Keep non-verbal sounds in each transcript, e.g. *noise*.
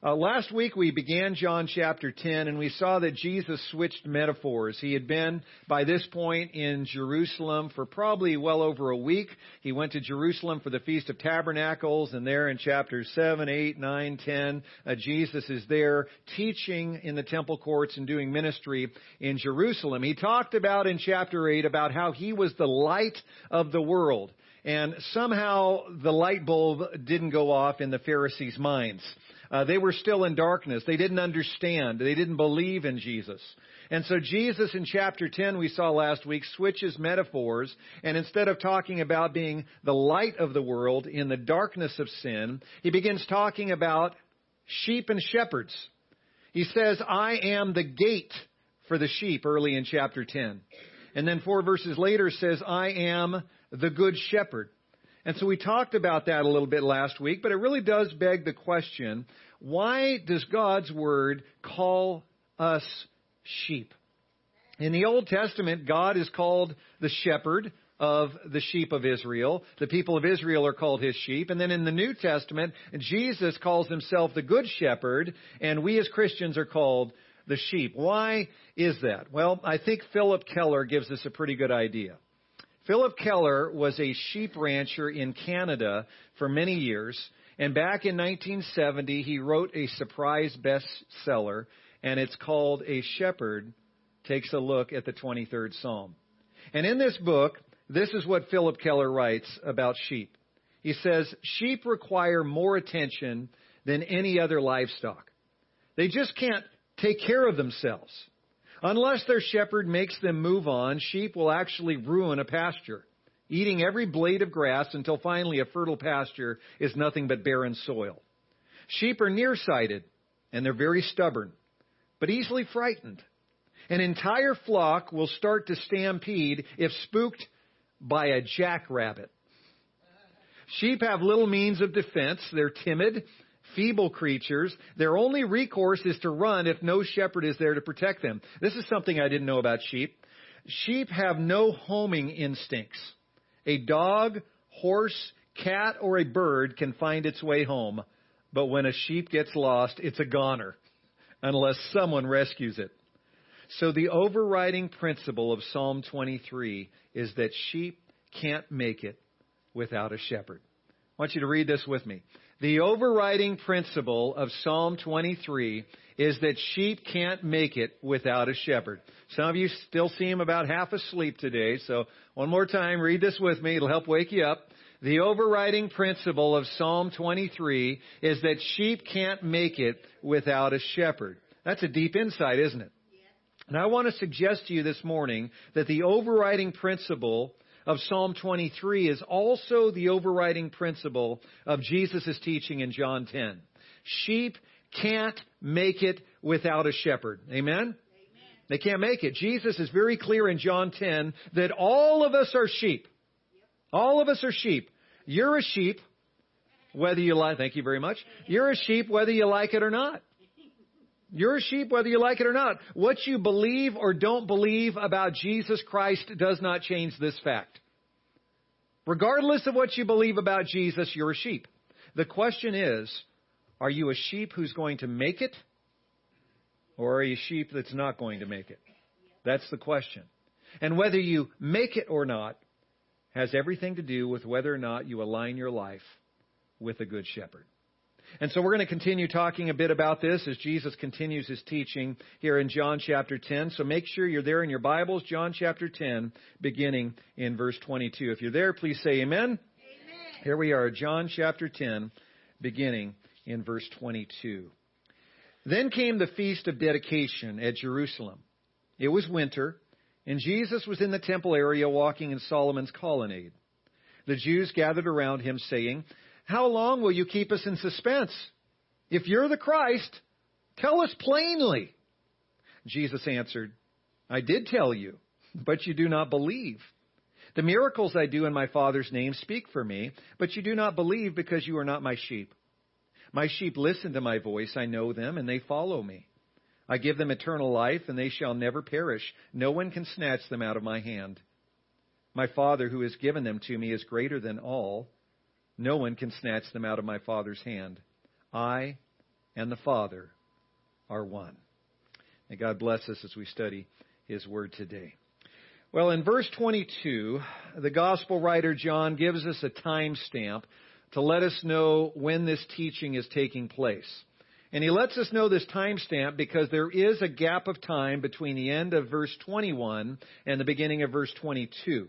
Uh, last week we began John chapter 10 and we saw that Jesus switched metaphors. He had been by this point in Jerusalem for probably well over a week. He went to Jerusalem for the Feast of Tabernacles and there in chapters 7, 8, 9, 10, uh, Jesus is there teaching in the temple courts and doing ministry in Jerusalem. He talked about in chapter 8 about how he was the light of the world. And somehow the light bulb didn't go off in the Pharisees' minds. Uh, they were still in darkness. They didn't understand. They didn't believe in Jesus. And so Jesus in chapter 10 we saw last week switches metaphors and instead of talking about being the light of the world in the darkness of sin, he begins talking about sheep and shepherds. He says, I am the gate for the sheep early in chapter 10. And then four verses later says, I am the good shepherd. And so we talked about that a little bit last week, but it really does beg the question, why does God's Word call us sheep? In the Old Testament, God is called the shepherd of the sheep of Israel. The people of Israel are called his sheep. And then in the New Testament, Jesus calls himself the good shepherd, and we as Christians are called the sheep. Why is that? Well, I think Phillip Keller gives us a pretty good idea. Phillip Keller was a sheep rancher in Canada for many years, and back in 1970 he wrote a surprise bestseller, and it's called A Shepherd Takes a Look at the 23rd Psalm. And in this book, this is what Phillip Keller writes about sheep. He says, sheep require more attention than any other livestock. They just can't take care of themselves. Unless their shepherd makes them move on, sheep will actually ruin a pasture, eating every blade of grass until finally a fertile pasture is nothing but barren soil. Sheep are nearsighted, and they're very stubborn, but easily frightened. An entire flock will start to stampede if spooked by a jackrabbit. Sheep have little means of defense. They're timid feeble creatures. Their only recourse is to run if no shepherd is there to protect them. This is something I didn't know about sheep. Sheep have no homing instincts. A dog, horse, cat, or a bird can find its way home, but when a sheep gets lost, it's a goner, unless someone rescues it. So the overriding principle of Psalm 23 is that sheep can't make it without a shepherd. I want you to read this with me. The overriding principle of Psalm 23 is that sheep can't make it without a shepherd. Some of you still seem about half asleep today, so one more time, read this with me. It'll help wake you up. The overriding principle of Psalm 23 is that sheep can't make it without a shepherd. That's a deep insight, isn't it? And I want to suggest to you this morning that the overriding principle of Psalm 23 is also the overriding principle of Jesus' teaching in John 10. Sheep can't make it without a shepherd. Amen? Amen? They can't make it. Jesus is very clear in John 10 that all of us are sheep. All of us are sheep. You're a sheep, whether you like, thank you very much. You're a sheep whether you like it or not. You're a sheep whether you like it or not. What you believe or don't believe about Jesus Christ does not change this fact. Regardless of what you believe about Jesus, you're a sheep. The question is, are you a sheep who's going to make it? Or are you a sheep that's not going to make it? That's the question. And whether you make it or not has everything to do with whether or not you align your life with a good shepherd. And so we're going to continue talking a bit about this as Jesus continues his teaching here in John chapter 10. So make sure you're there in your Bibles, John chapter 10, beginning in verse 22. If you're there, please say amen. amen. Here we are, John chapter 10, beginning in verse 22. Then came the feast of dedication at Jerusalem. It was winter, and Jesus was in the temple area walking in Solomon's colonnade. The Jews gathered around him, saying, how long will you keep us in suspense? If you're the Christ, tell us plainly. Jesus answered, I did tell you, but you do not believe. The miracles I do in my Father's name speak for me, but you do not believe because you are not my sheep. My sheep listen to my voice, I know them, and they follow me. I give them eternal life, and they shall never perish. No one can snatch them out of my hand. My Father who has given them to me is greater than all no one can snatch them out of my Father's hand. I and the Father are one. May God bless us as we study His Word today. Well, in verse 22, the Gospel writer John gives us a time stamp to let us know when this teaching is taking place. And he lets us know this timestamp because there is a gap of time between the end of verse 21 and the beginning of verse 22.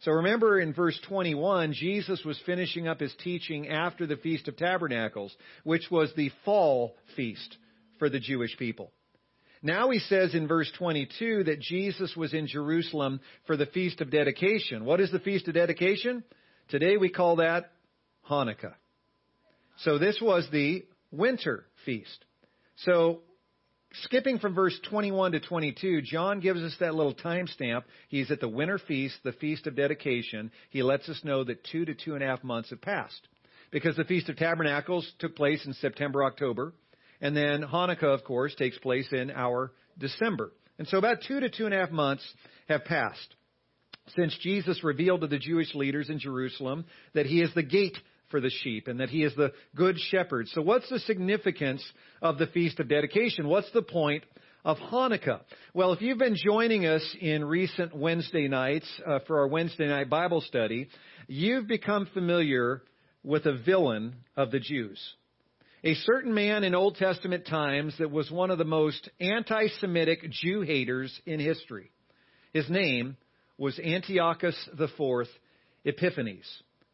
So remember in verse 21, Jesus was finishing up his teaching after the Feast of Tabernacles, which was the fall feast for the Jewish people. Now he says in verse 22 that Jesus was in Jerusalem for the Feast of Dedication. What is the Feast of Dedication? Today we call that Hanukkah. So this was the winter feast. So, skipping from verse 21 to 22, John gives us that little timestamp. He's at the winter feast, the feast of dedication. He lets us know that two to two and a half months have passed. Because the Feast of Tabernacles took place in September, October. And then Hanukkah, of course, takes place in our December. And so about two to two and a half months have passed since Jesus revealed to the Jewish leaders in Jerusalem that he is the gate for the sheep and that he is the good shepherd. So what's the significance of the Feast of Dedication? What's the point of Hanukkah? Well, if you've been joining us in recent Wednesday nights uh, for our Wednesday night Bible study, you've become familiar with a villain of the Jews. A certain man in Old Testament times that was one of the most anti-Semitic Jew haters in history. His name was Antiochus IV Epiphanes.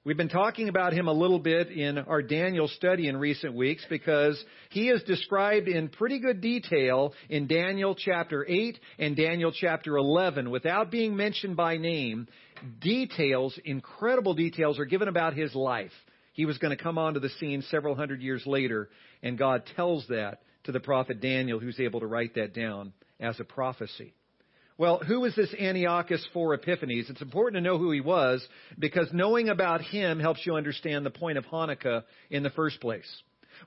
We've been talking about him a little bit in our Daniel study in recent weeks because he is described in pretty good detail in Daniel chapter 8 and Daniel chapter 11 without being mentioned by name. Details, incredible details are given about his life. He was going to come onto the scene several hundred years later and God tells that to the prophet Daniel who's able to write that down as a prophecy. Well, who was this Antiochus IV Epiphanes? It's important to know who he was because knowing about him helps you understand the point of Hanukkah in the first place.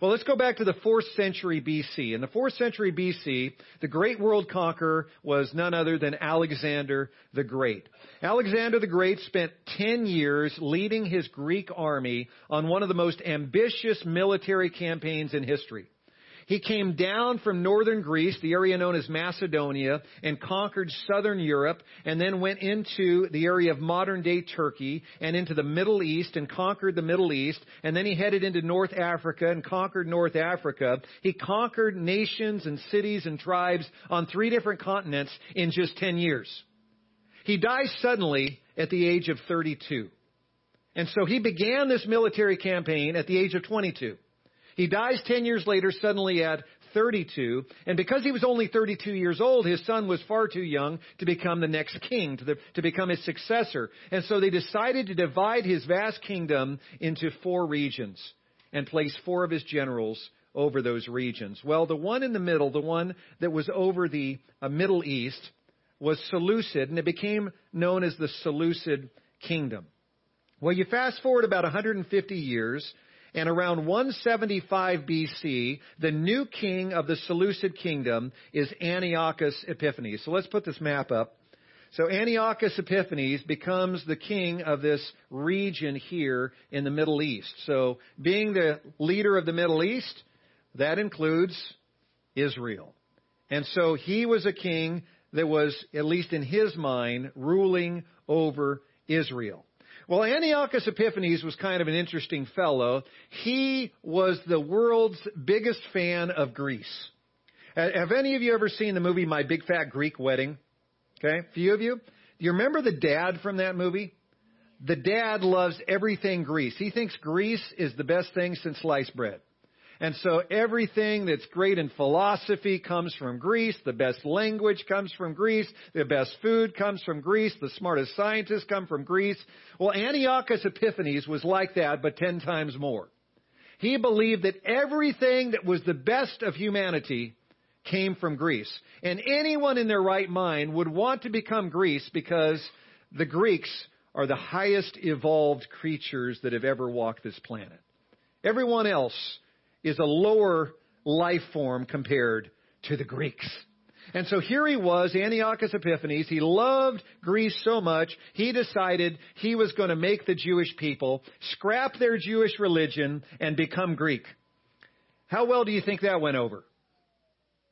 Well, let's go back to the 4th century BC. In the 4th century BC, the great world conqueror was none other than Alexander the Great. Alexander the Great spent 10 years leading his Greek army on one of the most ambitious military campaigns in history. He came down from northern Greece, the area known as Macedonia, and conquered southern Europe, and then went into the area of modern day Turkey and into the Middle East and conquered the Middle East, and then he headed into North Africa and conquered North Africa. He conquered nations and cities and tribes on three different continents in just 10 years. He dies suddenly at the age of 32. And so he began this military campaign at the age of 22. He dies 10 years later, suddenly at 32. And because he was only 32 years old, his son was far too young to become the next king, to, the, to become his successor. And so they decided to divide his vast kingdom into four regions and place four of his generals over those regions. Well, the one in the middle, the one that was over the uh, Middle East, was Seleucid, and it became known as the Seleucid kingdom. Well, you fast forward about 150 years, and around 175 BC, the new king of the Seleucid kingdom is Antiochus Epiphanes. So let's put this map up. So Antiochus Epiphanes becomes the king of this region here in the Middle East. So being the leader of the Middle East, that includes Israel. And so he was a king that was, at least in his mind, ruling over Israel. Well, Antiochus Epiphanes was kind of an interesting fellow. He was the world's biggest fan of Greece. Have any of you ever seen the movie My Big Fat Greek Wedding? Okay, a few of you. Do you remember the dad from that movie? The dad loves everything Greece. He thinks Greece is the best thing since sliced bread. And so everything that's great in philosophy comes from Greece. The best language comes from Greece. The best food comes from Greece. The smartest scientists come from Greece. Well, Antiochus Epiphanes was like that, but ten times more. He believed that everything that was the best of humanity came from Greece. And anyone in their right mind would want to become Greece because the Greeks are the highest evolved creatures that have ever walked this planet. Everyone else is a lower life form compared to the Greeks. And so here he was, Antiochus Epiphanes. He loved Greece so much, he decided he was going to make the Jewish people scrap their Jewish religion and become Greek. How well do you think that went over?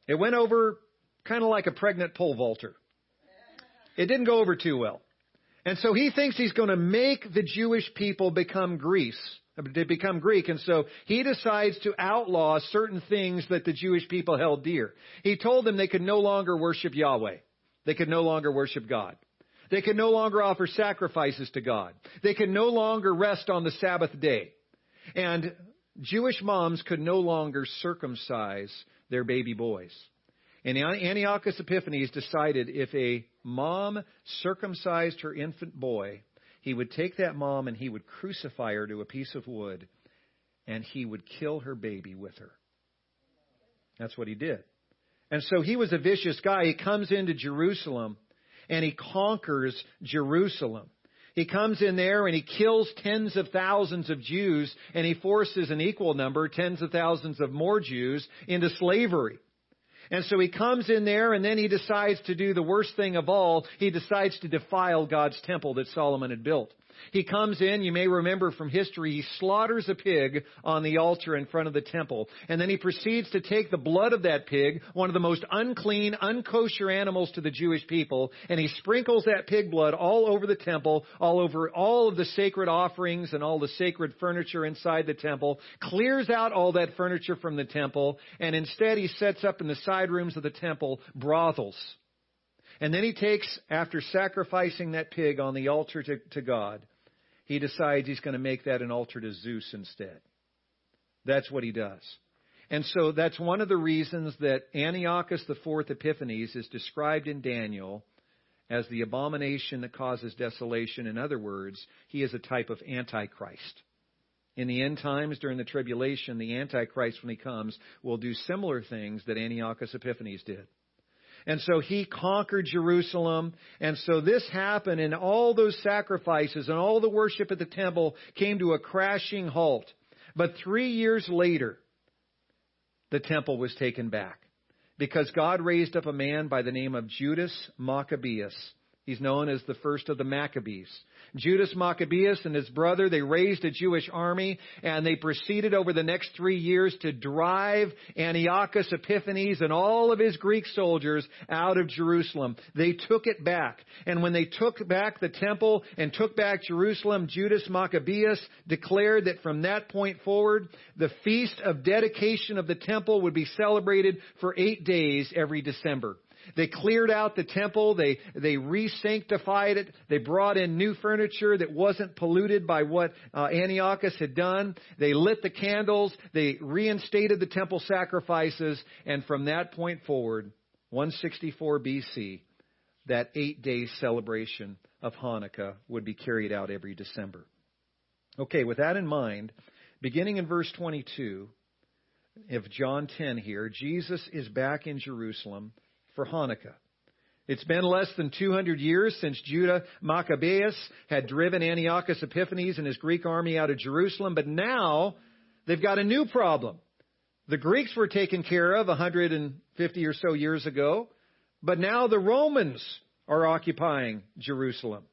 It went over kind of like a pregnant pole vaulter. It didn't go over too well. And so he thinks he's going to make the Jewish people become Greece, to become Greek. And so he decides to outlaw certain things that the Jewish people held dear. He told them they could no longer worship Yahweh. They could no longer worship God. They could no longer offer sacrifices to God. They could no longer rest on the Sabbath day. And Jewish moms could no longer circumcise their baby boys. And Antiochus Epiphanes decided if a mom circumcised her infant boy, he would take that mom and he would crucify her to a piece of wood and he would kill her baby with her. That's what he did. And so he was a vicious guy. He comes into Jerusalem and he conquers Jerusalem. He comes in there and he kills tens of thousands of Jews and he forces an equal number, tens of thousands of more Jews, into slavery. And so he comes in there and then he decides to do the worst thing of all. He decides to defile God's temple that Solomon had built. He comes in, you may remember from history, he slaughters a pig on the altar in front of the temple. And then he proceeds to take the blood of that pig, one of the most unclean, unkosher animals to the Jewish people, and he sprinkles that pig blood all over the temple, all over all of the sacred offerings and all the sacred furniture inside the temple, clears out all that furniture from the temple, and instead he sets up in the side rooms of the temple brothels. And then he takes, after sacrificing that pig on the altar to, to God, he decides he's going to make that an altar to Zeus instead. That's what he does. And so that's one of the reasons that Antiochus IV Epiphanes is described in Daniel as the abomination that causes desolation. In other words, he is a type of Antichrist. In the end times, during the tribulation, the Antichrist, when he comes, will do similar things that Antiochus Epiphanes did. And so he conquered Jerusalem. And so this happened and all those sacrifices and all the worship at the temple came to a crashing halt. But three years later, the temple was taken back because God raised up a man by the name of Judas Maccabeus. He's known as the first of the Maccabees. Judas Maccabeus and his brother, they raised a Jewish army and they proceeded over the next three years to drive Antiochus Epiphanes and all of his Greek soldiers out of Jerusalem. They took it back. And when they took back the temple and took back Jerusalem, Judas Maccabeus declared that from that point forward, the feast of dedication of the temple would be celebrated for eight days every December. They cleared out the temple. They, they re-sanctified it. They brought in new furniture that wasn't polluted by what uh, Antiochus had done. They lit the candles. They reinstated the temple sacrifices. And from that point forward, 164 BC, that eight day celebration of Hanukkah would be carried out every December. Okay, with that in mind, beginning in verse 22 of John 10 here, Jesus is back in Jerusalem for Hanukkah. It's been less than 200 years since Judah Maccabeus had driven Antiochus Epiphanes and his Greek army out of Jerusalem, but now they've got a new problem. The Greeks were taken care of 150 or so years ago, but now the Romans are occupying Jerusalem.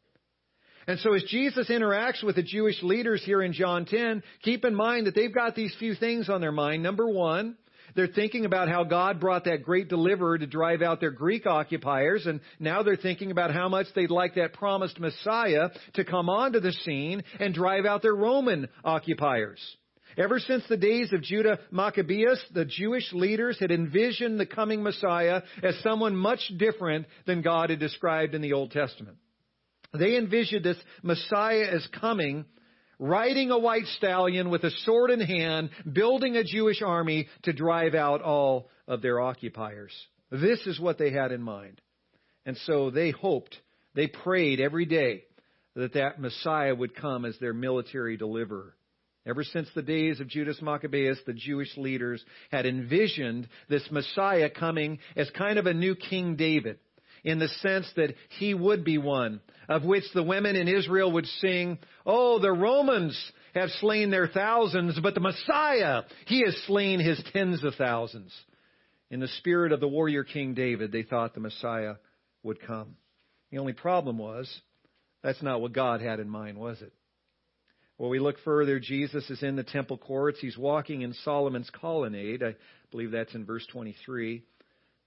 And so as Jesus interacts with the Jewish leaders here in John 10, keep in mind that they've got these few things on their mind. Number one, they're thinking about how God brought that great deliverer to drive out their Greek occupiers, and now they're thinking about how much they'd like that promised Messiah to come onto the scene and drive out their Roman occupiers. Ever since the days of Judah Maccabeus, the Jewish leaders had envisioned the coming Messiah as someone much different than God had described in the Old Testament. They envisioned this Messiah as coming riding a white stallion with a sword in hand, building a Jewish army to drive out all of their occupiers. This is what they had in mind. And so they hoped, they prayed every day that that Messiah would come as their military deliverer. Ever since the days of Judas Maccabeus, the Jewish leaders had envisioned this Messiah coming as kind of a new King David in the sense that he would be one of which the women in Israel would sing, Oh, the Romans have slain their thousands, but the Messiah, he has slain his tens of thousands. In the spirit of the warrior King David, they thought the Messiah would come. The only problem was, that's not what God had in mind, was it? Well, we look further. Jesus is in the temple courts. He's walking in Solomon's colonnade. I believe that's in verse 23.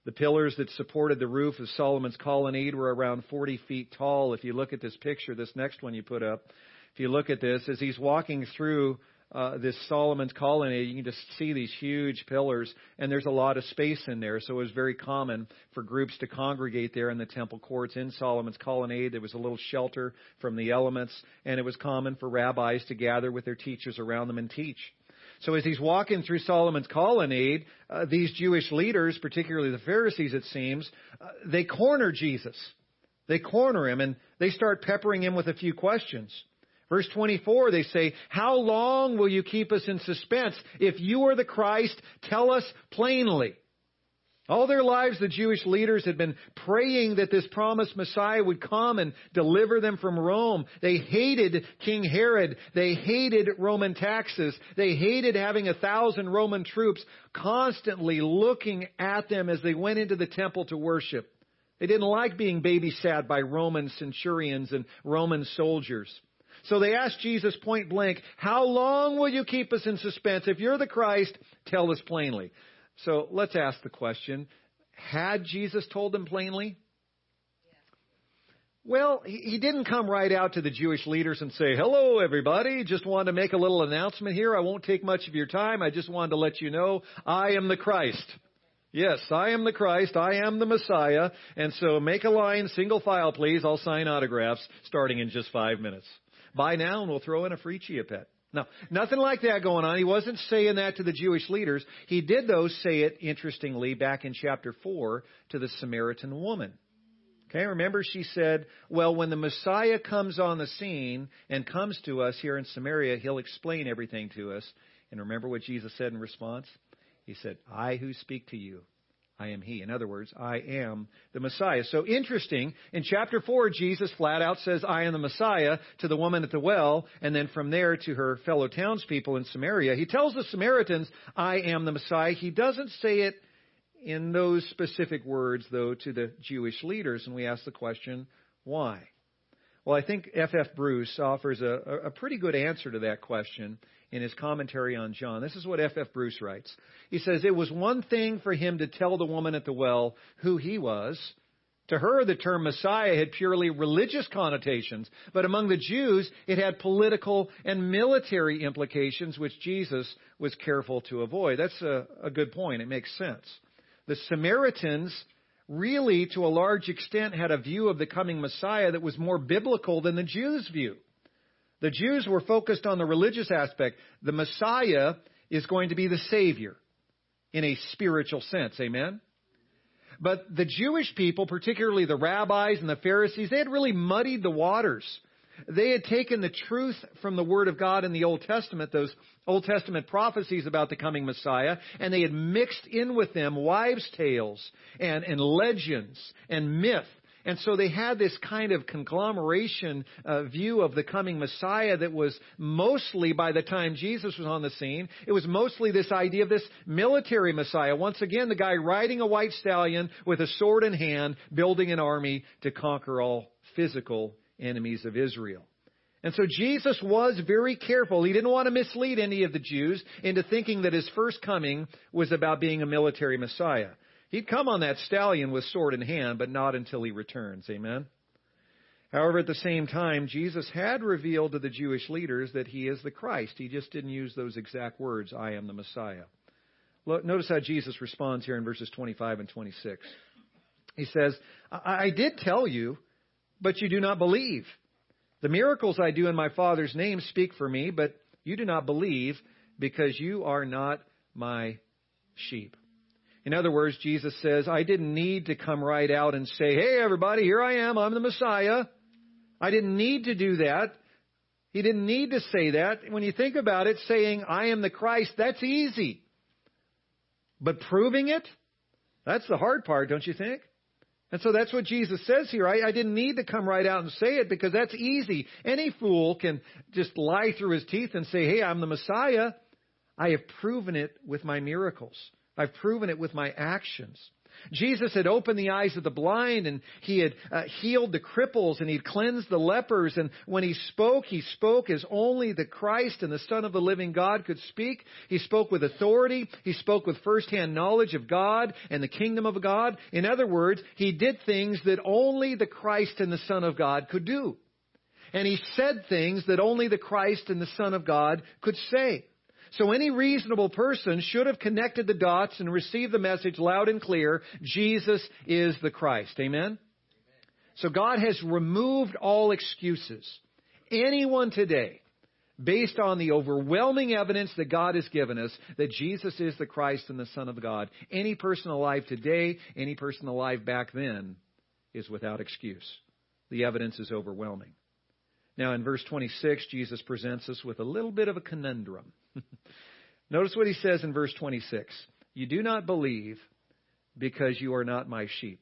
The pillars that supported the roof of Solomon's colonnade were around 40 feet tall. If you look at this picture, this next one you put up, if you look at this, as he's walking through uh, this Solomon's colonnade, you can just see these huge pillars, and there's a lot of space in there. So it was very common for groups to congregate there in the temple courts in Solomon's colonnade. There was a little shelter from the elements, and it was common for rabbis to gather with their teachers around them and teach. So as he's walking through Solomon's colonnade, uh, these Jewish leaders, particularly the Pharisees, it seems, uh, they corner Jesus. They corner him and they start peppering him with a few questions. Verse 24, they say, How long will you keep us in suspense? If you are the Christ, tell us plainly. All their lives, the Jewish leaders had been praying that this promised Messiah would come and deliver them from Rome. They hated King Herod. They hated Roman taxes. They hated having a thousand Roman troops constantly looking at them as they went into the temple to worship. They didn't like being babysat by Roman centurions and Roman soldiers. So they asked Jesus point blank, How long will you keep us in suspense? If you're the Christ, tell us plainly. So let's ask the question Had Jesus told them plainly? Well, he didn't come right out to the Jewish leaders and say, Hello, everybody. Just wanted to make a little announcement here. I won't take much of your time. I just wanted to let you know I am the Christ. Yes, I am the Christ. I am the Messiah. And so make a line, single file, please. I'll sign autographs starting in just five minutes. Buy now and we'll throw in a free chia pet. No, nothing like that going on. He wasn't saying that to the Jewish leaders. He did, though, say it, interestingly, back in chapter 4 to the Samaritan woman. Okay, remember she said, well, when the Messiah comes on the scene and comes to us here in Samaria, he'll explain everything to us. And remember what Jesus said in response? He said, I who speak to you I am He. In other words, I am the Messiah. So interesting. In chapter 4, Jesus flat out says, I am the Messiah to the woman at the well, and then from there to her fellow townspeople in Samaria. He tells the Samaritans, I am the Messiah. He doesn't say it in those specific words, though, to the Jewish leaders, and we ask the question, why? Well, I think F. F. Bruce offers a, a pretty good answer to that question in his commentary on John. This is what F. F. Bruce writes. He says, It was one thing for him to tell the woman at the well who he was. To her, the term Messiah had purely religious connotations, but among the Jews, it had political and military implications, which Jesus was careful to avoid. That's a, a good point. It makes sense. The Samaritans really, to a large extent, had a view of the coming Messiah that was more biblical than the Jews' view. The Jews were focused on the religious aspect. The Messiah is going to be the Savior in a spiritual sense. Amen? But the Jewish people, particularly the rabbis and the Pharisees, they had really muddied the waters. They had taken the truth from the Word of God in the Old Testament, those Old Testament prophecies about the coming Messiah, and they had mixed in with them wives' tales and, and legends and myth and so they had this kind of conglomeration uh, view of the coming Messiah that was mostly, by the time Jesus was on the scene, it was mostly this idea of this military Messiah. Once again, the guy riding a white stallion with a sword in hand, building an army to conquer all physical enemies of Israel. And so Jesus was very careful. He didn't want to mislead any of the Jews into thinking that his first coming was about being a military Messiah. He'd come on that stallion with sword in hand, but not until he returns. Amen? However, at the same time, Jesus had revealed to the Jewish leaders that he is the Christ. He just didn't use those exact words, I am the Messiah. Look, Notice how Jesus responds here in verses 25 and 26. He says, I did tell you, but you do not believe. The miracles I do in my Father's name speak for me, but you do not believe because you are not my sheep. In other words, Jesus says, I didn't need to come right out and say, Hey, everybody, here I am. I'm the Messiah. I didn't need to do that. He didn't need to say that. When you think about it, saying, I am the Christ, that's easy. But proving it, that's the hard part, don't you think? And so that's what Jesus says here. I, I, didn't need to come right out and say it because that's easy. Any fool can just lie through his teeth and say, Hey, I'm the Messiah. I have proven it with my miracles. I've proven it with my actions. Jesus had opened the eyes of the blind and he had uh, healed the cripples and he'd cleansed the lepers. And when he spoke, he spoke as only the Christ and the Son of the living God could speak. He spoke with authority. He spoke with firsthand knowledge of God and the kingdom of God. In other words, he did things that only the Christ and the Son of God could do. And he said things that only the Christ and the Son of God could say. So any reasonable person should have connected the dots and received the message loud and clear Jesus is the Christ. Amen? So God has removed all excuses. Anyone today, based on the overwhelming evidence that God has given us that Jesus is the Christ and the Son of God, any person alive today, any person alive back then, is without excuse. The evidence is overwhelming. Now, in verse 26, Jesus presents us with a little bit of a conundrum. *laughs* Notice what he says in verse 26 You do not believe because you are not my sheep.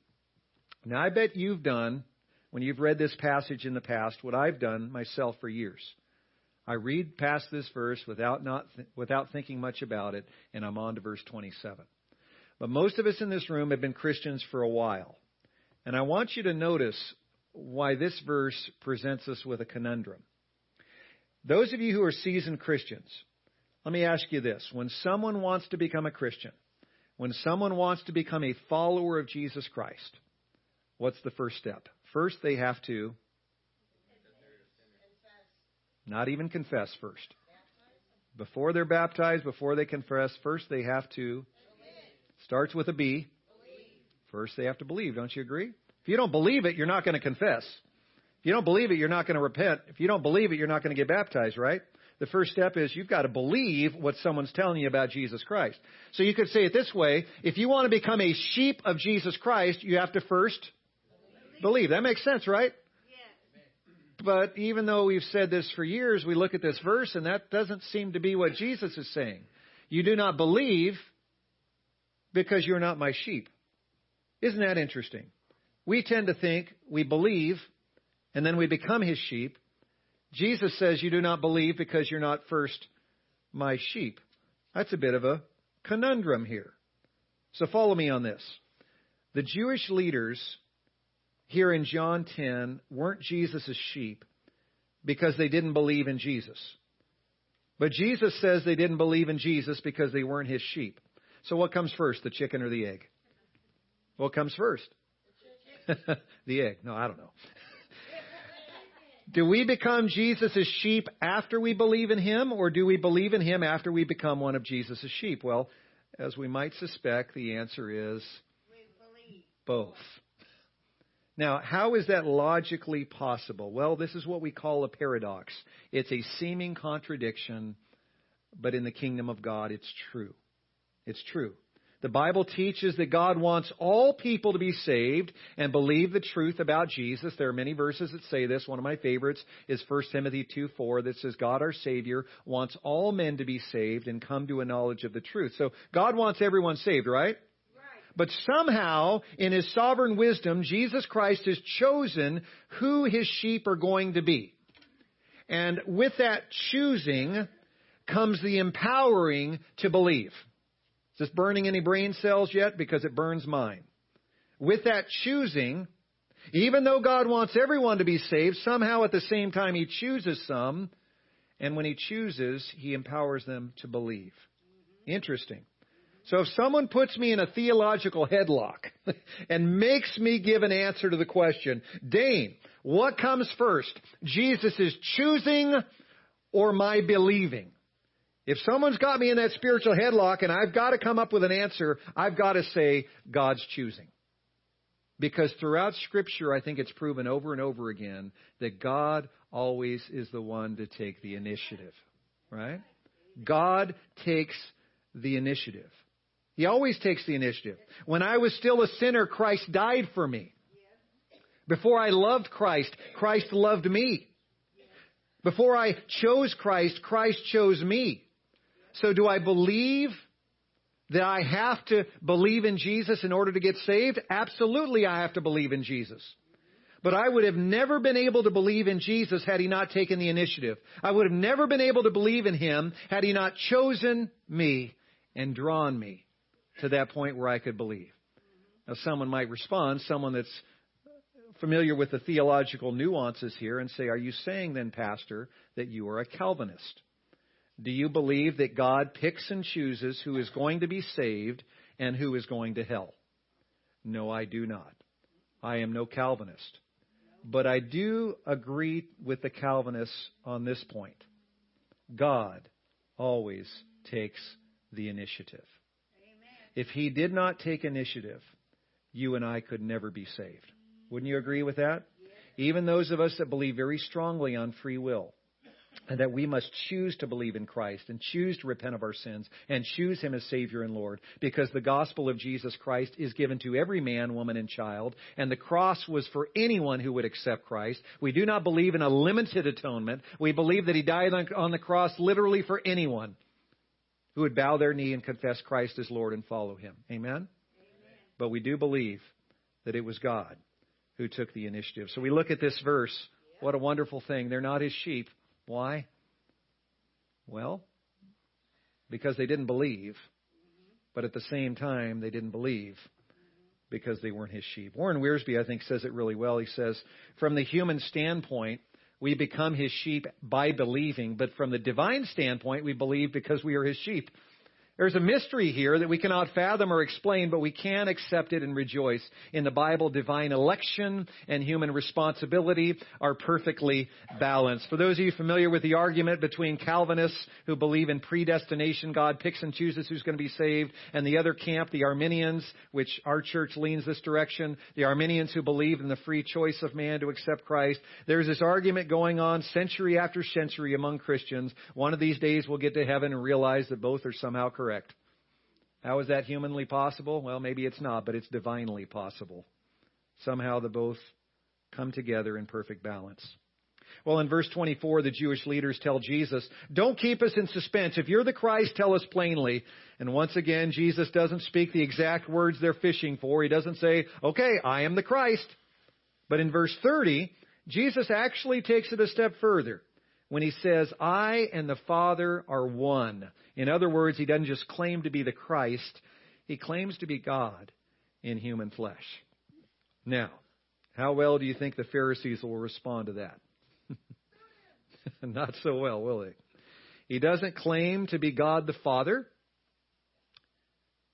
Now, I bet you've done, when you've read this passage in the past, what I've done myself for years. I read past this verse without, not th- without thinking much about it, and I'm on to verse 27. But most of us in this room have been Christians for a while. And I want you to notice why this verse presents us with a conundrum. Those of you who are seasoned Christians, let me ask you this. When someone wants to become a Christian, when someone wants to become a follower of Jesus Christ, what's the first step? First, they have to not even confess first. Before they're baptized, before they confess, first they have to starts with a B. First they have to believe, don't you agree? If you don't believe it, you're not going to confess. If you don't believe it, you're not going to repent. If you don't believe it, you're not going to get baptized, right? The first step is you've got to believe what someone's telling you about Jesus Christ. So you could say it this way if you want to become a sheep of Jesus Christ, you have to first believe. That makes sense, right? But even though we've said this for years, we look at this verse and that doesn't seem to be what Jesus is saying. You do not believe because you're not my sheep. Isn't that interesting? We tend to think we believe and then we become his sheep. Jesus says you do not believe because you're not first my sheep. That's a bit of a conundrum here. So follow me on this. The Jewish leaders here in John 10 weren't Jesus' sheep because they didn't believe in Jesus. But Jesus says they didn't believe in Jesus because they weren't his sheep. So what comes first, the chicken or the egg? What comes first? *laughs* the egg. No, I don't know. Do we become Jesus' sheep after we believe in him, or do we believe in him after we become one of Jesus' sheep? Well, as we might suspect, the answer is both. Now, how is that logically possible? Well, this is what we call a paradox. It's a seeming contradiction, but in the kingdom of God, it's true. It's true. The Bible teaches that God wants all people to be saved and believe the truth about Jesus. There are many verses that say this. One of my favorites is 1 Timothy 2 4 that says, God our Savior wants all men to be saved and come to a knowledge of the truth. So God wants everyone saved, right? But somehow, in His sovereign wisdom, Jesus Christ has chosen who His sheep are going to be. And with that choosing comes the empowering to believe. Is this burning any brain cells yet? Because it burns mine. With that choosing, even though God wants everyone to be saved, somehow at the same time He chooses some, and when He chooses, He empowers them to believe. Interesting. So if someone puts me in a theological headlock *laughs* and makes me give an answer to the question, Dane, what comes first? Jesus' is choosing or my believing? If someone's got me in that spiritual headlock and I've got to come up with an answer, I've got to say God's choosing. Because throughout Scripture, I think it's proven over and over again that God always is the one to take the initiative. Right? God takes the initiative. He always takes the initiative. When I was still a sinner, Christ died for me. Before I loved Christ, Christ loved me. Before I chose Christ, Christ chose me. So do I believe that I have to believe in Jesus in order to get saved? Absolutely, I have to believe in Jesus. But I would have never been able to believe in Jesus had he not taken the initiative. I would have never been able to believe in him had he not chosen me and drawn me to that point where I could believe. Now, someone might respond, someone that's familiar with the theological nuances here, and say, Are you saying then, Pastor, that you are a Calvinist? Do you believe that God picks and chooses who is going to be saved and who is going to hell? No, I do not. I am no Calvinist. But I do agree with the Calvinists on this point. God always takes the initiative. Amen. If He did not take initiative, you and I could never be saved. Wouldn't you agree with that? Even those of us that believe very strongly on free will and that we must choose to believe in Christ and choose to repent of our sins and choose Him as Savior and Lord because the gospel of Jesus Christ is given to every man, woman, and child, and the cross was for anyone who would accept Christ. We do not believe in a limited atonement. We believe that He died on the cross literally for anyone who would bow their knee and confess Christ as Lord and follow Him. Amen? Amen. But we do believe that it was God who took the initiative. So we look at this verse. What a wonderful thing. They're not His sheep. Why? Well, because they didn't believe, but at the same time, they didn't believe because they weren't his sheep. Warren Wiersbe, I think, says it really well. He says, From the human standpoint, we become his sheep by believing, but from the divine standpoint, we believe because we are his sheep. There's a mystery here that we cannot fathom or explain, but we can accept it and rejoice. In the Bible, divine election and human responsibility are perfectly balanced. For those of you familiar with the argument between Calvinists who believe in predestination, God picks and chooses who's going to be saved, and the other camp, the Arminians, which our church leans this direction, the Arminians who believe in the free choice of man to accept Christ, there's this argument going on century after century among Christians. One of these days we'll get to heaven and realize that both are somehow correct correct. How is that humanly possible? Well, maybe it's not, but it's divinely possible. Somehow the both come together in perfect balance. Well, in verse 24, the Jewish leaders tell Jesus, Don't keep us in suspense. If you're the Christ, tell us plainly. And once again, Jesus doesn't speak the exact words they're fishing for. He doesn't say, Okay, I am the Christ. But in verse 30, Jesus actually takes it a step further when he says, I and the Father are one. In other words, he doesn't just claim to be the Christ, he claims to be God in human flesh. Now, how well do you think the Pharisees will respond to that? *laughs* Not so well, will they? He doesn't claim to be God the Father.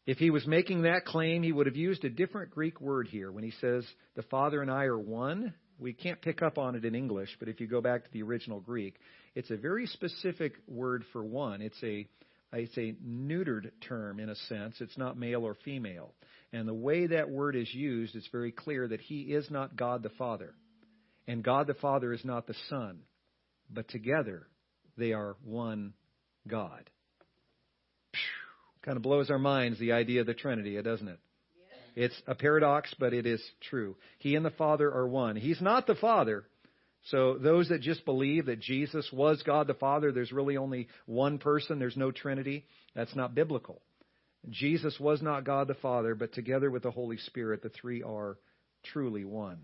If he was making that claim, he would have used a different Greek word here when he says, The Father and I are one. We can't pick up on it in English, but if you go back to the original Greek, it's a very specific word for one. It's a it's a neutered term in a sense. It's not male or female. And the way that word is used, it's very clear that he is not God the Father. And God the Father is not the Son. But together, they are one God. Kind of blows our minds the idea of the Trinity, doesn't it? It's a paradox, but it is true. He and the Father are one. He's not the Father. So those that just believe that Jesus was God the Father, there's really only one person, there's no Trinity, that's not biblical. Jesus was not God the Father, but together with the Holy Spirit, the three are truly one.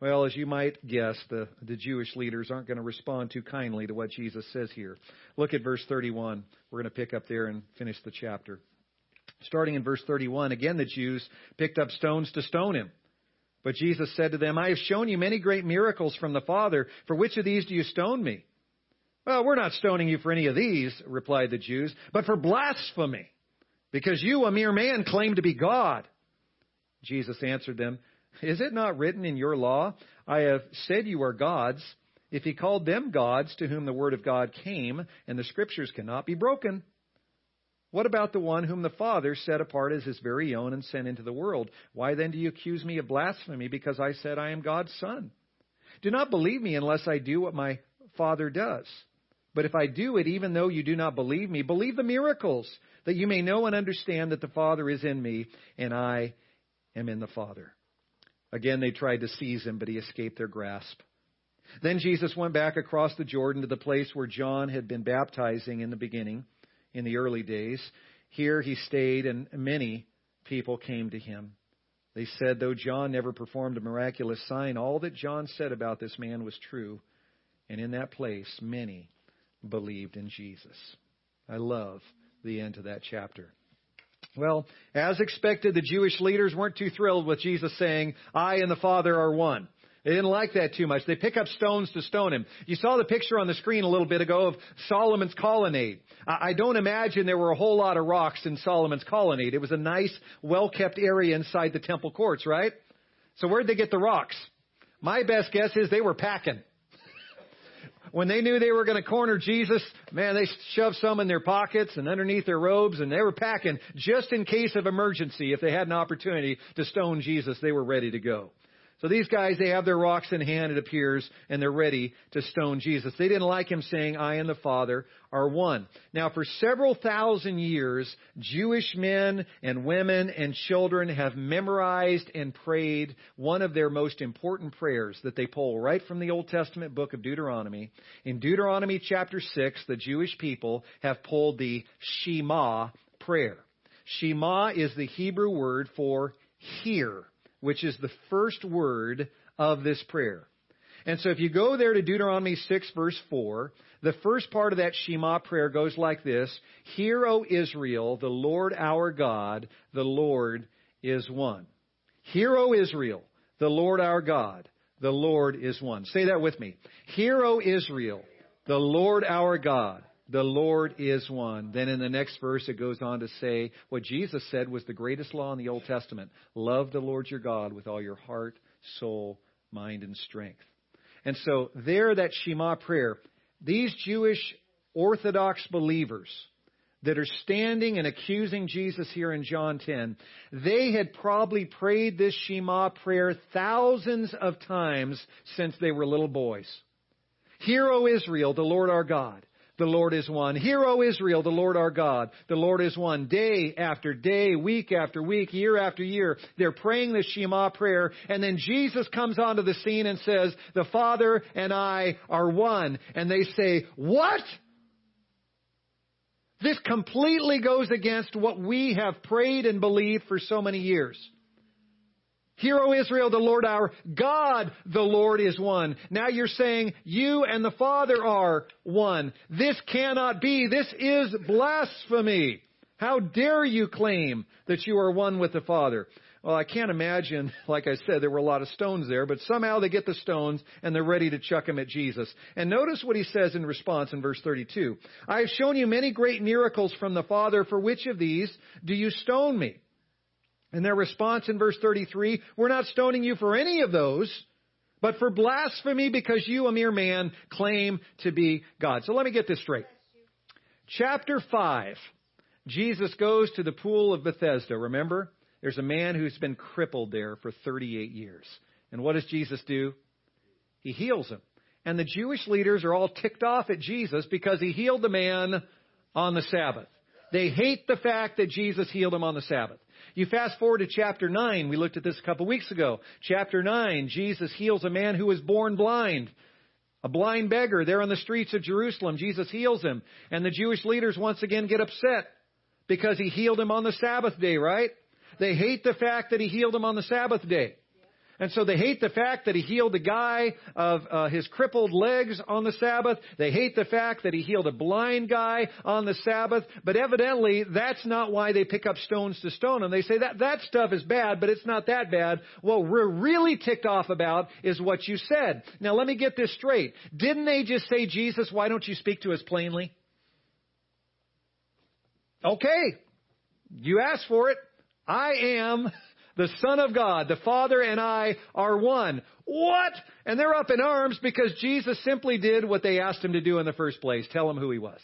Well, as you might guess, the, the Jewish leaders aren't going to respond too kindly to what Jesus says here. Look at verse 31. We're going to pick up there and finish the chapter. Starting in verse 31, again the Jews picked up stones to stone him. But Jesus said to them, I have shown you many great miracles from the Father. For which of these do you stone me? Well, we're not stoning you for any of these, replied the Jews, but for blasphemy, because you, a mere man, claim to be God. Jesus answered them, Is it not written in your law, I have said you are gods? If he called them gods to whom the word of God came, and the scriptures cannot be broken. What about the one whom the Father set apart as his very own and sent into the world? Why then do you accuse me of blasphemy because I said I am God's Son? Do not believe me unless I do what my Father does. But if I do it, even though you do not believe me, believe the miracles, that you may know and understand that the Father is in me and I am in the Father. Again, they tried to seize him, but he escaped their grasp. Then Jesus went back across the Jordan to the place where John had been baptizing in the beginning in the early days. Here he stayed, and many people came to him. They said, though John never performed a miraculous sign, all that John said about this man was true. And in that place, many believed in Jesus. I love the end of that chapter. Well, as expected, the Jewish leaders weren't too thrilled with Jesus saying, I and the Father are one. They didn't like that too much. They pick up stones to stone him. You saw the picture on the screen a little bit ago of Solomon's colonnade. I don't imagine there were a whole lot of rocks in Solomon's colonnade. It was a nice, well-kept area inside the temple courts, right? So where'd they get the rocks? My best guess is they were packing. *laughs* when they knew they were going to corner Jesus, man, they shoved some in their pockets and underneath their robes and they were packing just in case of emergency. If they had an opportunity to stone Jesus, they were ready to go. So these guys, they have their rocks in hand, it appears, and they're ready to stone Jesus. They didn't like him saying, I and the Father are one. Now, for several thousand years, Jewish men and women and children have memorized and prayed one of their most important prayers that they pull right from the Old Testament book of Deuteronomy. In Deuteronomy chapter 6, the Jewish people have pulled the Shema prayer. Shema is the Hebrew word for hear which is the first word of this prayer. And so if you go there to Deuteronomy 6 verse 4, the first part of that Shema prayer goes like this, Hear, O Israel, the Lord our God, the Lord is one. Hear, O Israel, the Lord our God, the Lord is one. Say that with me. Hear, O Israel, the Lord our God, the Lord is one. Then in the next verse, it goes on to say what Jesus said was the greatest law in the Old Testament love the Lord your God with all your heart, soul, mind, and strength. And so, there, that Shema prayer, these Jewish Orthodox believers that are standing and accusing Jesus here in John 10, they had probably prayed this Shema prayer thousands of times since they were little boys. Hear, O Israel, the Lord our God the Lord is one. Hear, O Israel, the Lord our God, the Lord is one. Day after day, week after week, year after year, they're praying the Shema prayer, and then Jesus comes onto the scene and says, the Father and I are one. And they say, what? This completely goes against what we have prayed and believed for so many years. Hear, O Israel, the Lord our God, the Lord is one. Now you're saying you and the Father are one. This cannot be. This is blasphemy. How dare you claim that you are one with the Father? Well, I can't imagine, *laughs* like I said, there were a lot of stones there, but somehow they get the stones and they're ready to chuck them at Jesus. And notice what he says in response in verse 32. I have shown you many great miracles from the Father. For which of these do you stone me? And their response in verse 33, we're not stoning you for any of those, but for blasphemy because you, a mere man, claim to be God. So let me get this straight. Chapter 5, Jesus goes to the pool of Bethesda. Remember? There's a man who's been crippled there for 38 years. And what does Jesus do? He heals him. And the Jewish leaders are all ticked off at Jesus because he healed the man on the Sabbath. They hate the fact that Jesus healed him on the Sabbath. You fast forward to chapter 9. We looked at this a couple weeks ago. Chapter 9, Jesus heals a man who was born blind. A blind beggar there on the streets of Jerusalem. Jesus heals him. And the Jewish leaders once again get upset because he healed him on the Sabbath day, right? They hate the fact that he healed him on the Sabbath day. And so they hate the fact that he healed the guy of uh, his crippled legs on the Sabbath. They hate the fact that he healed a blind guy on the Sabbath. But evidently, that's not why they pick up stones to stone him. They say that that stuff is bad, but it's not that bad. What we're really ticked off about is what you said. Now let me get this straight. Didn't they just say, Jesus, why don't you speak to us plainly? Okay. You asked for it. I am the Son of God, the Father and I are one. What? And they're up in arms because Jesus simply did what they asked him to do in the first place tell him who he was.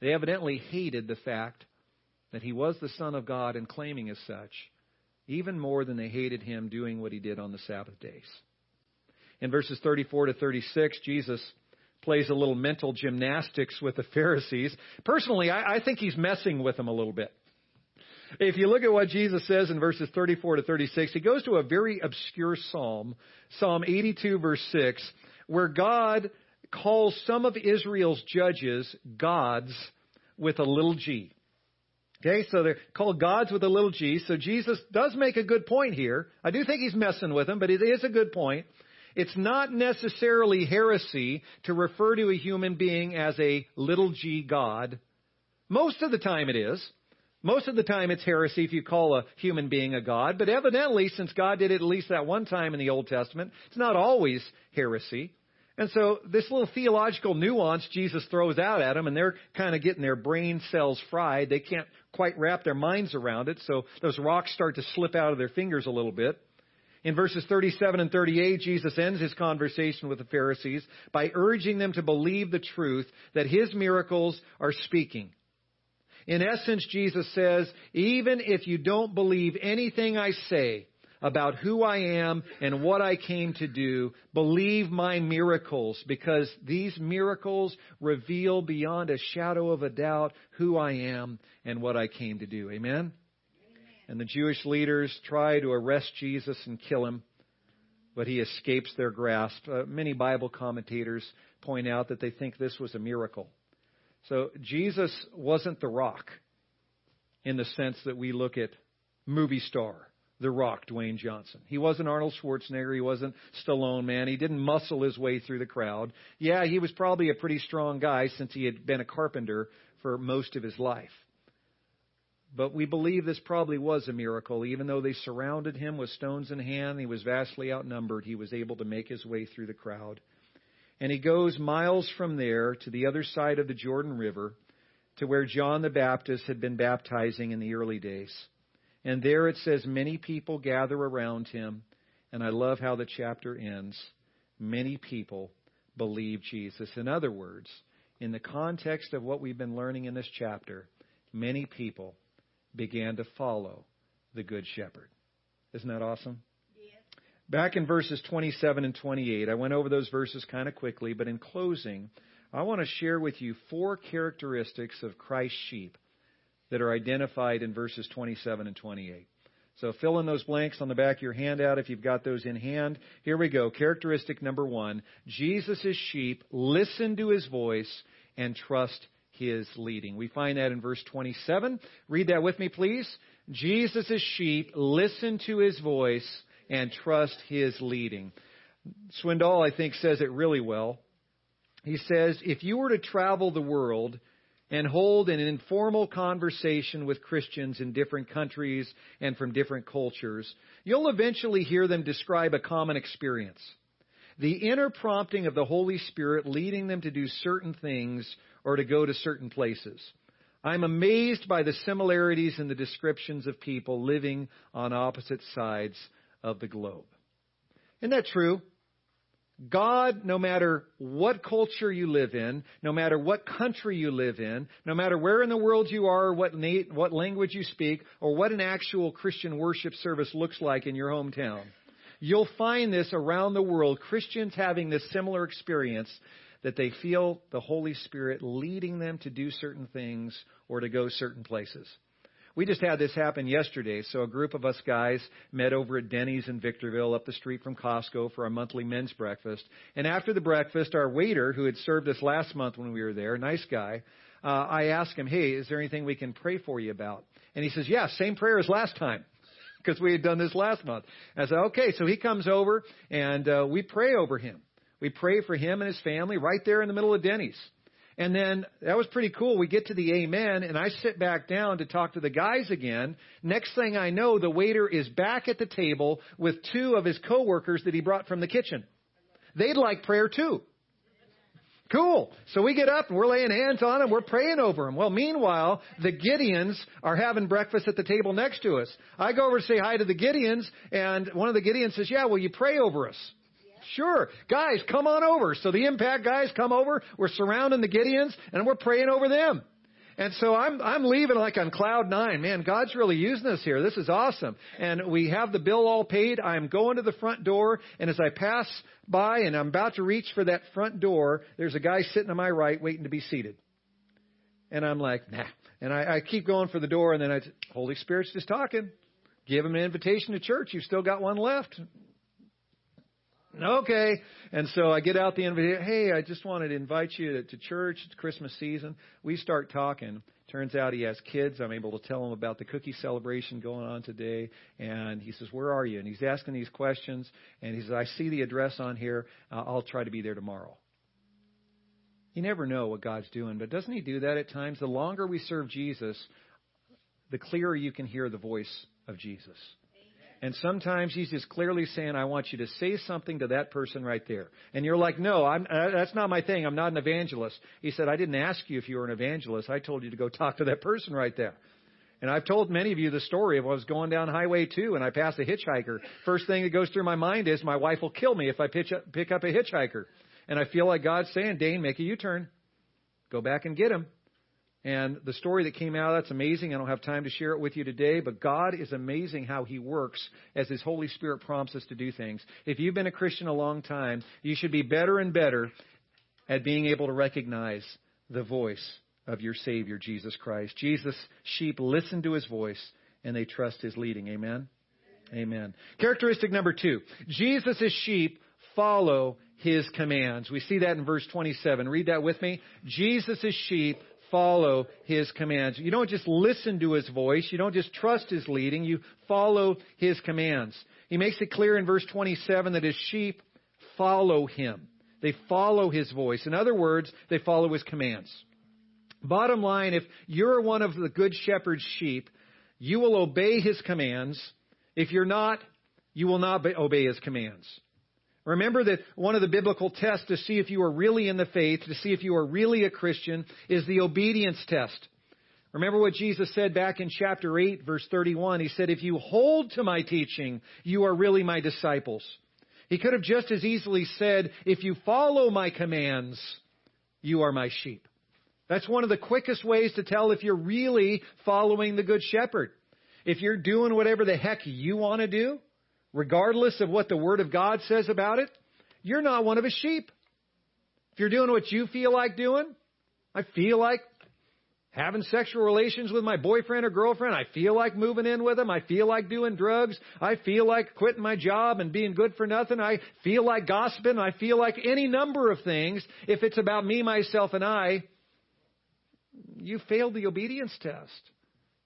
They evidently hated the fact that he was the Son of God and claiming as such, even more than they hated him doing what he did on the Sabbath days. In verses 34 to 36, Jesus plays a little mental gymnastics with the Pharisees. Personally, I, I think he's messing with them a little bit. If you look at what Jesus says in verses 34 to 36, he goes to a very obscure psalm, Psalm 82 verse 6, where God calls some of Israel's judges gods with a little g. Okay, so they're called gods with a little g. So Jesus does make a good point here. I do think he's messing with them, but it is a good point. It's not necessarily heresy to refer to a human being as a little g God. Most of the time it is. Most of the time it's heresy if you call a human being a God, but evidently, since God did it at least that one time in the Old Testament, it's not always heresy. And so this little theological nuance Jesus throws out at them, and they're kind of getting their brain cells fried. They can't quite wrap their minds around it, so those rocks start to slip out of their fingers a little bit. In verses 37 and 38, Jesus ends his conversation with the Pharisees by urging them to believe the truth that his miracles are speaking. In essence, Jesus says, even if you don't believe anything I say, about who I am and what I came to do. Believe my miracles because these miracles reveal beyond a shadow of a doubt who I am and what I came to do. Amen? Amen. And the Jewish leaders try to arrest Jesus and kill him, but he escapes their grasp. Uh, many Bible commentators point out that they think this was a miracle. So Jesus wasn't the rock in the sense that we look at movie star the Rock, Dwayne Johnson. He wasn't Arnold Schwarzenegger. He wasn't Stallone, man. He didn't muscle his way through the crowd. Yeah, he was probably a pretty strong guy since he had been a carpenter for most of his life. But we believe this probably was a miracle. Even though they surrounded him with stones in hand, he was vastly outnumbered. He was able to make his way through the crowd. And he goes miles from there to the other side of the Jordan River to where John the Baptist had been baptizing in the early days. And there it says, many people gather around him. And I love how the chapter ends. Many people believe Jesus. In other words, in the context of what we've been learning in this chapter, many people began to follow the Good Shepherd. Isn't that awesome? Back in verses 27 and 28, I went over those verses kind of quickly, but in closing, I want to share with you four characteristics of Christ's sheep that are identified in verses 27 and 28. So fill in those blanks on the back of your handout if you've got those in hand. Here we go. Characteristic number one Jesus' sheep listen to his voice and trust his leading. We find that in verse 27. Read that with me, please. Jesus' sheep listen to his voice and trust his leading. Swindoll, I think, says it really well. He says, if you were to travel the world and hold an informal conversation with Christians in different countries and from different cultures, you'll eventually hear them describe a common experience. The inner prompting of the Holy Spirit leading them to do certain things or to go to certain places. I'm amazed by the similarities in the descriptions of people living on opposite sides of the globe. Isn't that true? God, no matter what culture you live in, no matter what country you live in, no matter where in the world you are, or what, na- what language you speak, or what an actual Christian worship service looks like in your hometown, you'll find this around the world, Christians having this similar experience that they feel the Holy Spirit leading them to do certain things or to go certain places. We just had this happen yesterday. So a group of us guys met over at Denny's in Victorville up the street from Costco for our monthly men's breakfast. And after the breakfast, our waiter, who had served us last month when we were there, nice guy, uh, I asked him, hey, is there anything we can pray for you about? And he says, yeah, same prayer as last time. *laughs* Because we had done this last month. I said, okay, so he comes over and uh, we pray over him. We pray for him and his family right there in the middle of Denny's. And then that was pretty cool. We get to the amen, and I sit back down to talk to the guys again. Next thing I know, the waiter is back at the table with two of his coworkers that he brought from the kitchen. They'd like prayer too. Cool. So we get up and we're laying hands on them. We're praying over them. Well, meanwhile, the Gideons are having breakfast at the table next to us. I go over to say hi to the Gideons, and one of the Gideons says, "Yeah, will you pray over us?" Sure. Guys, come on over. So the impact guys come over. We're surrounding the Gideons and we're praying over them. And so I'm, I'm leaving like on cloud nine. Man, God's really using us here. This is awesome. And we have the bill all paid. I'm going to the front door. And as I pass by and I'm about to reach for that front door, there's a guy sitting on my right waiting to be seated. And I'm like, nah. And I, I keep going for the door. And then I, Holy Spirit's just talking. Give him an invitation to church. You've still got one left. Okay. And so I get out the invitation. Hey, I just wanted to invite you to, to church. It's Christmas season. We start talking. Turns out he has kids. I'm able to tell him about the cookie celebration going on today. And he says, Where are you? And he's asking these questions. And he says, I see the address on here. Uh, I'll try to be there tomorrow. You never know what God's doing, but doesn't He do that at times? The longer we serve Jesus, the clearer you can hear the voice of Jesus. And sometimes he's just clearly saying, I want you to say something to that person right there. And you're like, no, I'm, uh, that's not my thing. I'm not an evangelist. He said, I didn't ask you if you were an evangelist. I told you to go *laughs* talk to that person right there. And I've told many of you the story of I was going down Highway 2 and I passed a hitchhiker. First thing that goes through my mind is my wife will kill me if I pitch up, pick up a hitchhiker. And I feel like God's saying, Dane, make a U-turn. Go back and get him. And the story that came out, that's amazing. I don't have time to share it with you today, but God is amazing how He works as His Holy Spirit prompts us to do things. If you've been a Christian a long time, you should be better and better at being able to recognize the voice of your Savior, Jesus Christ. Jesus' sheep listen to His voice and they trust His leading. Amen? Amen. Characteristic number two. Jesus' sheep follow His commands. We see that in verse 27. Read that with me. Jesus' sheep follow his commands. You don't just listen to his voice. You don't just trust his leading. You follow his commands. He makes it clear in verse 27 that his sheep follow him. They follow his voice. In other words, they follow his commands. Bottom line, if you're one of the good shepherd's sheep, you will obey his commands. If you're not, you will not obey his commands. Remember that one of the biblical tests to see if you are really in the faith, to see if you are really a Christian, is the obedience test. Remember what Jesus said back in chapter 8, verse 31. He said, If you hold to my teaching, you are really my disciples. He could have just as easily said, If you follow my commands, you are my sheep. That's one of the quickest ways to tell if you're really following the Good Shepherd. If you're doing whatever the heck you want to do, regardless of what the Word of God says about it, you're not one of his sheep. If you're doing what you feel like doing, I feel like having sexual relations with my boyfriend or girlfriend. I feel like moving in with them. I feel like doing drugs. I feel like quitting my job and being good for nothing. I feel like gossiping. I feel like any number of things. If it's about me, myself, and I, you failed the obedience test.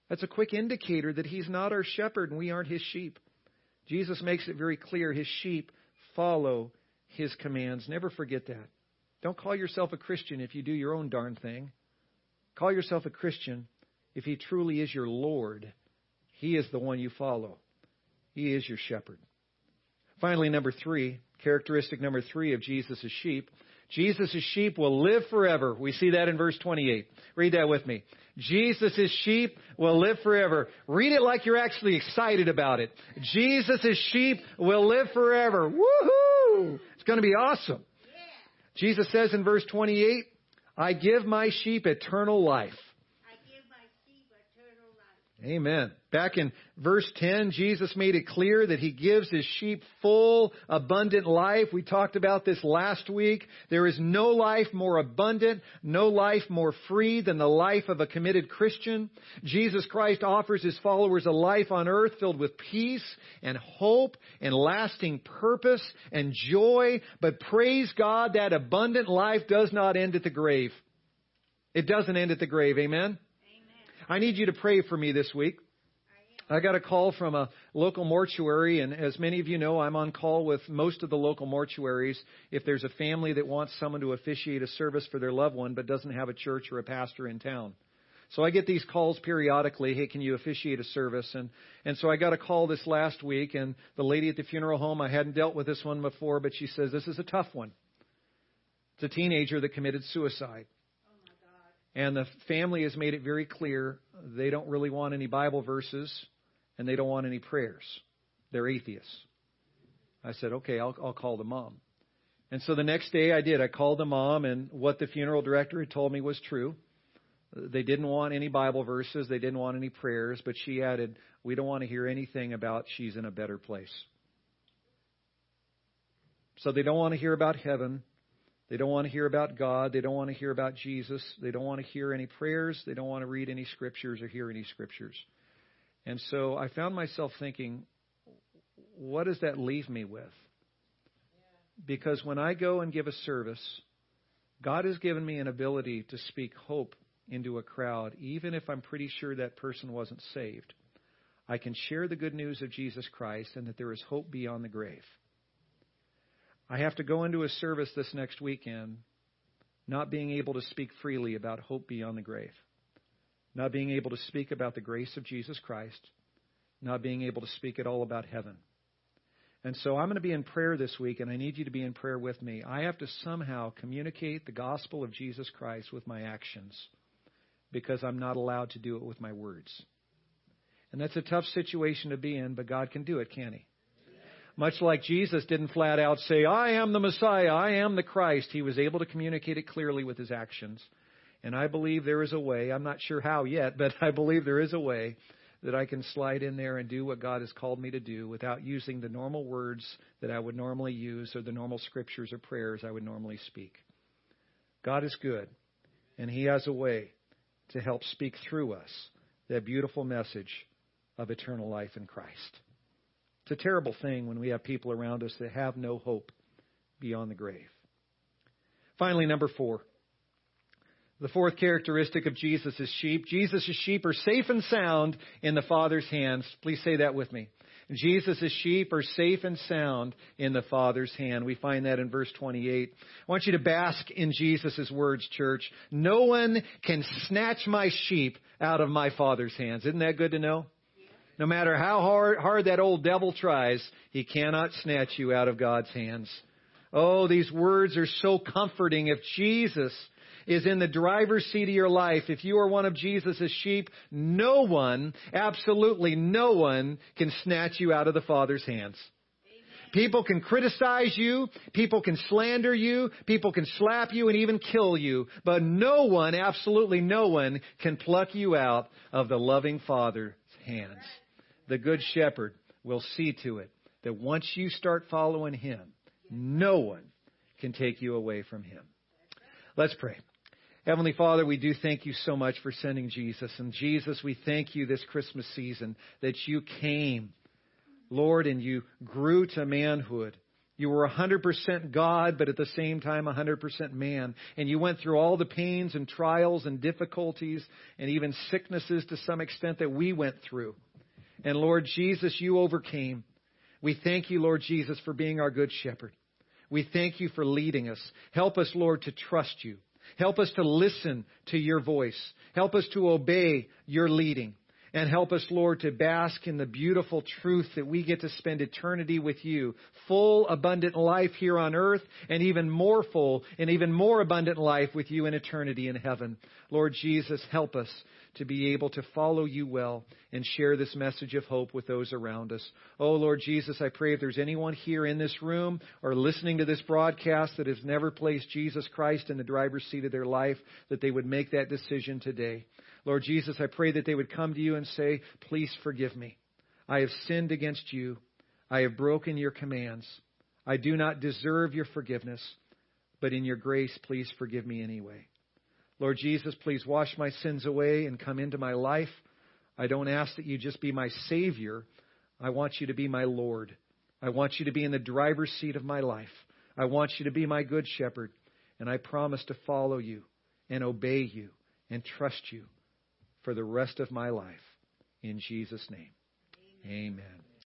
That's a quick indicator that he's not our shepherd and we aren't his sheep. Jesus makes it very clear his sheep follow his commands. Never forget that. Don't call yourself a Christian if you do your own darn thing. Call yourself a Christian if he truly is your Lord. He is the one you follow. He is your shepherd. Finally, number three, characteristic number three of Jesus' sheep Jesus' sheep will live forever. We see that in verse 28. Read that with me. Jesus' sheep will live forever. Read it like you're actually excited about it. Jesus' sheep will live forever. Woohoo! It's going to be awesome. Jesus says in verse 28, I give my sheep eternal life. Amen. Back in verse 10, Jesus made it clear that he gives his sheep full, abundant life. We talked about this last week. There is no life more abundant, no life more free than the life of a committed Christian. Jesus Christ offers his followers a life on earth filled with peace and hope and lasting purpose and joy. But praise God, that abundant life does not end at the grave. It doesn't end at the grave. Amen? I need you to pray for me this week. I got a call from a local mortuary, and as many of you know, I'm on call with most of the local mortuaries. If there's a family that wants someone to officiate a service for their loved one but doesn't have a church or a pastor in town. So I get these calls periodically. Hey, can you officiate a service? And and so I got a call this last week, and the lady at the funeral home, I hadn't dealt with this one before, but she says this is a tough one. It's a teenager that committed suicide. And the family has made it very clear they don't really want any Bible verses and they don't want any prayers. They're atheists. I said, okay, I'll, I'll call the mom. And so the next day I did. I called the mom, and what the funeral director had told me was true. They didn't want any Bible verses, they didn't want any prayers, but she added, We don't want to hear anything about she's in a better place. So they don't want to hear about heaven. They don't want to hear about God. They don't want to hear about Jesus. They don't want to hear any prayers. They don't want to read any scriptures or hear any scriptures. And so I found myself thinking, what does that leave me with? Because when I go and give a service, God has given me an ability to speak hope into a crowd, even if I'm pretty sure that person wasn't saved. I can share the good news of Jesus Christ and that there is hope beyond the grave. I have to go into a service this next weekend not being able to speak freely about hope beyond the grave, not being able to speak about the grace of Jesus Christ, not being able to speak at all about heaven. And so I'm going to be in prayer this week, and I need you to be in prayer with me. I have to somehow communicate the gospel of Jesus Christ with my actions because I'm not allowed to do it with my words. And that's a tough situation to be in, but God can do it, can't He? Much like Jesus didn't flat out say, I am the Messiah, I am the Christ, he was able to communicate it clearly with his actions. And I believe there is a way, I'm not sure how yet, but *laughs* I believe there is a way that I can slide in there and do what God has called me to do without using the normal words that I would normally use or the normal scriptures or prayers I would normally speak. God is good, and He has a way to help speak through us that beautiful message of eternal life in Christ. It's a terrible thing when we have people around us that have no hope beyond the grave. Finally, number four. The fourth characteristic of Jesus' sheep. Jesus' sheep are safe and sound in the Father's hands. Please say that with me. Jesus' sheep are safe and sound in the Father's hand. We find that in verse 28. I want you to bask in Jesus' words, church. No one can snatch my sheep out of my Father's hands. Isn't that good to know? No matter how hard, hard that old devil tries, he cannot snatch you out of God's hands. Oh, these words are so comforting. If Jesus is in the driver's seat of your life, if you are one of Jesus' sheep, no one, absolutely no one, can snatch you out of the Father's hands. People can criticize you, people can slander you, people can slap you and even kill you, but no one, absolutely no one, can pluck you out of the loving Father's hands the Good Shepherd will see to it that once you start following Him, no one can take you away from Him. Let's pray. Heavenly Father, we do thank you so much for sending Jesus. And Jesus, we thank you this Christmas season that you came, Lord, and you grew to manhood. You were 100% God, but at the same time 100% man. And you went through all the pains and trials and difficulties and even sicknesses to some extent that we went through. And Lord Jesus, you overcame. We thank you, Lord Jesus, for being our good shepherd. We thank you for leading us. Help us, Lord, to trust you. Help us to listen to your voice. Help us to obey your leading. And help us, Lord, to bask in the beautiful truth that we get to spend eternity with you. Full, abundant life here on earth, and even more full and even more abundant life with you in eternity in heaven. Lord Jesus, help us to be able to follow you well and share this message of hope with those around us. Oh, Lord Jesus, I pray if there's anyone here in this room or listening to this broadcast that has never placed Jesus Christ in the driver's seat of their life, that they would make that decision today. Lord Jesus, I pray that they would come to you and say, Please forgive me. I have sinned against you. I have broken your commands. I do not deserve your forgiveness, but in your grace, please forgive me anyway. Lord Jesus, please wash my sins away and come into my life. I don't ask that you just be my Savior. I want you to be my Lord. I want you to be in the driver's seat of my life. I want you to be my good shepherd. And I promise to follow you and obey you and trust you for the rest of my life. In Jesus' name, amen. amen.